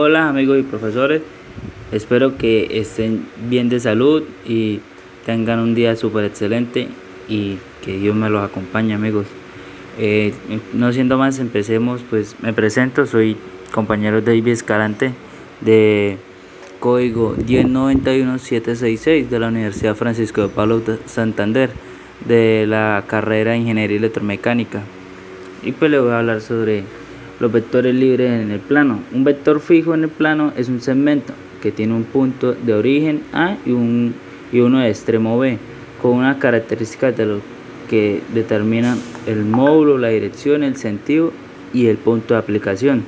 Hola amigos y profesores, espero que estén bien de salud y tengan un día súper excelente y que Dios me los acompañe amigos. Eh, no siendo más, empecemos, pues me presento, soy compañero David Escalante de código 1091766 de la Universidad Francisco de Pablo Santander de la carrera de Ingeniería Electromecánica y pues le voy a hablar sobre los vectores libres en el plano. Un vector fijo en el plano es un segmento que tiene un punto de origen A y, un, y uno de extremo B, con unas características de lo que determinan el módulo, la dirección, el sentido y el punto de aplicación.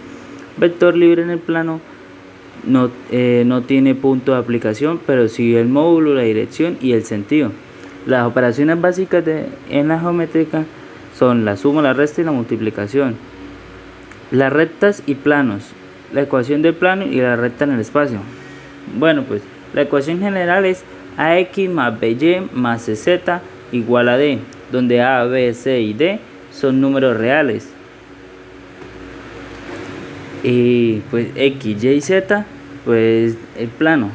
Vector libre en el plano no, eh, no tiene punto de aplicación, pero sí el módulo, la dirección y el sentido. Las operaciones básicas de, en la geométrica son la suma, la resta y la multiplicación. Las rectas y planos. La ecuación del plano y la recta en el espacio. Bueno, pues la ecuación general es ax más by más cz igual a d, donde a, b, c y d son números reales. Y pues x, y, z, pues el plano.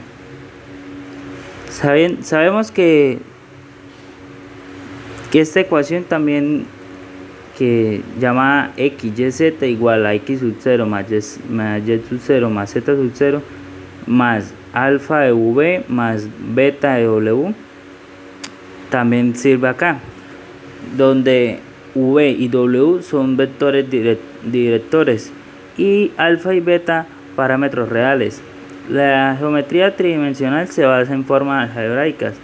Saben, sabemos que, que esta ecuación también que llama x, igual a x sub 0 más y, sub 0 más z sub 0 más alfa de v más beta de w también sirve acá donde v y w son vectores directores y alfa y beta parámetros reales. La geometría tridimensional se basa en formas algebraicas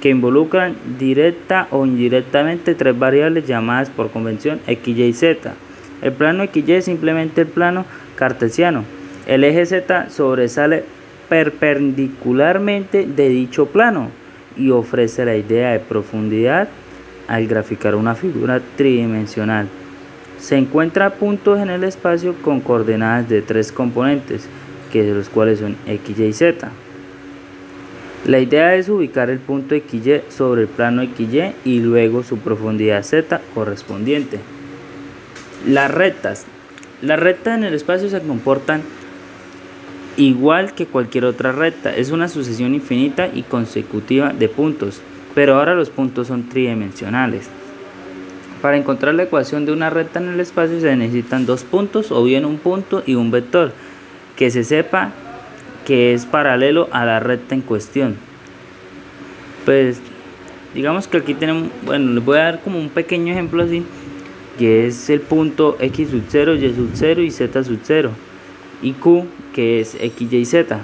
que involucran directa o indirectamente tres variables llamadas por convención x, y, z. El plano x, y es simplemente el plano cartesiano. El eje z sobresale perpendicularmente de dicho plano y ofrece la idea de profundidad al graficar una figura tridimensional. Se encuentra puntos en el espacio con coordenadas de tres componentes, que de los cuales son x, y, z. La idea es ubicar el punto XY sobre el plano XY y luego su profundidad Z correspondiente. Las rectas. Las rectas en el espacio se comportan igual que cualquier otra recta. Es una sucesión infinita y consecutiva de puntos, pero ahora los puntos son tridimensionales. Para encontrar la ecuación de una recta en el espacio se necesitan dos puntos o bien un punto y un vector que se sepa que es paralelo a la recta en cuestión. Pues digamos que aquí tenemos, bueno, les voy a dar como un pequeño ejemplo así, que es el punto x sub 0, y sub 0 y z sub 0, y q que es x, y, z.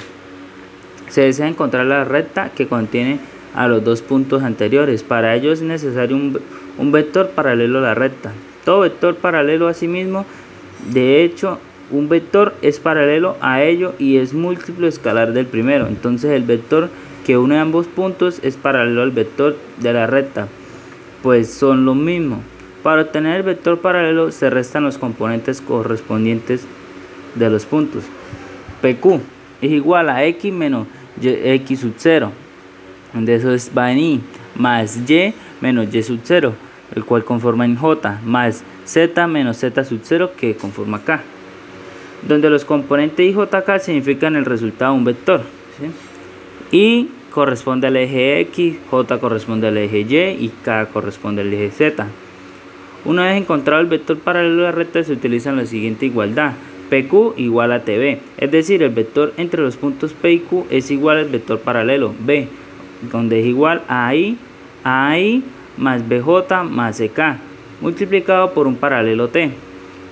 Se desea encontrar la recta que contiene a los dos puntos anteriores. Para ello es necesario un, un vector paralelo a la recta. Todo vector paralelo a sí mismo, de hecho, un vector es paralelo a ello y es múltiplo escalar del primero. Entonces el vector que une ambos puntos es paralelo al vector de la recta, pues son lo mismo. Para obtener el vector paralelo se restan los componentes correspondientes de los puntos. PQ es igual a x menos x sub 0, donde eso es va y, más y menos y sub 0, el cual conforma en j, más z menos z sub 0 que conforma acá donde los componentes IJK significan el resultado de un vector. Y corresponde al eje X, J corresponde al eje Y y K corresponde al eje Z. Una vez encontrado el vector paralelo a la recta se utiliza la siguiente igualdad. PQ igual a TB, es decir, el vector entre los puntos P y Q es igual al vector paralelo B, donde es igual a I, a I más BJ más CK, multiplicado por un paralelo T.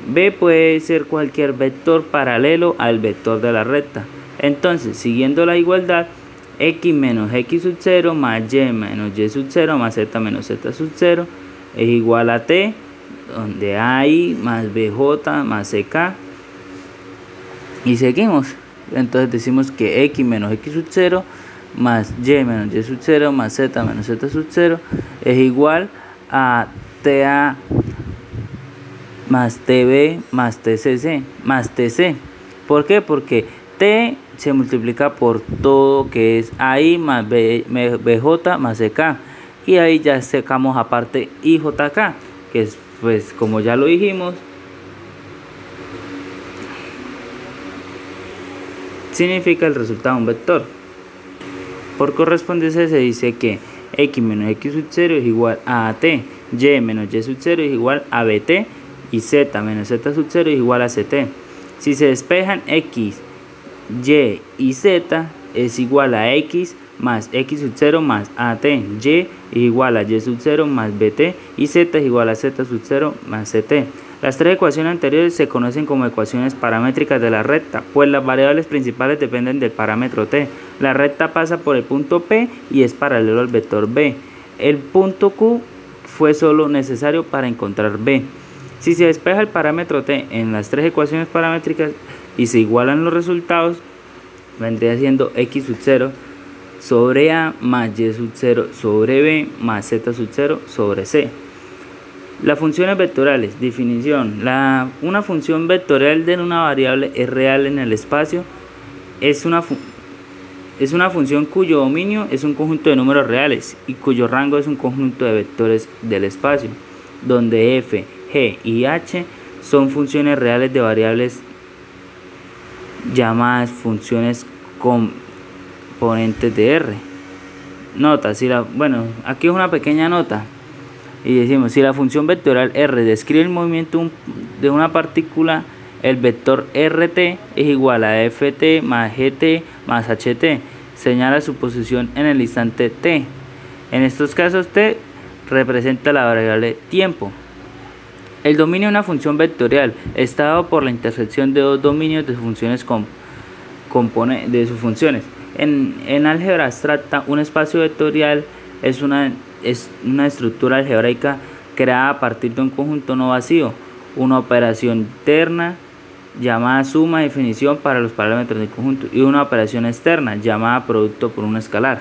B puede ser cualquier vector paralelo al vector de la recta. Entonces, siguiendo la igualdad, x menos x sub 0 más y menos y sub 0 más z menos z sub 0 es igual a t, donde hay más bj más ck. Y seguimos. Entonces decimos que x menos x sub 0 más y menos y sub 0 más z menos z sub 0 es igual a ta más TB más TCC más TC. ¿Por qué? Porque T se multiplica por todo que es AI más BJ más CK. Y ahí ya sacamos aparte IJK, que es pues como ya lo dijimos, significa el resultado de un vector. Por correspondencia se dice que x menos x sub 0 es igual a at, y menos y sub 0 es igual a bt y z menos z sub 0 es igual a ct. Si se despejan x, y y z es igual a x más x sub 0 más at, y es igual a y sub 0 más bt y z es igual a z sub 0 más ct. Las tres ecuaciones anteriores se conocen como ecuaciones paramétricas de la recta, pues las variables principales dependen del parámetro t. La recta pasa por el punto P y es paralelo al vector B. El punto Q fue solo necesario para encontrar B. Si se despeja el parámetro t en las tres ecuaciones paramétricas y se igualan los resultados, vendría siendo x sub 0 sobre a más y sub 0 sobre b más z sub 0 sobre c. Las funciones vectoriales, definición. La, una función vectorial de una variable es real en el espacio. Es una, es una función cuyo dominio es un conjunto de números reales y cuyo rango es un conjunto de vectores del espacio, donde f, g y h son funciones reales de variables llamadas funciones componentes de R. Nota, si la, bueno, aquí es una pequeña nota y decimos si la función vectorial r describe el movimiento de una partícula el vector rt es igual a ft más gt más ht señala su posición en el instante t. En estos casos t representa la variable tiempo el dominio de una función vectorial está dado por la intersección de dos dominios de funciones de sus funciones en, en álgebra abstracta un espacio vectorial es una es una estructura algebraica creada a partir de un conjunto no vacío, una operación interna llamada suma definición para los parámetros del conjunto y una operación externa llamada producto por un escalar.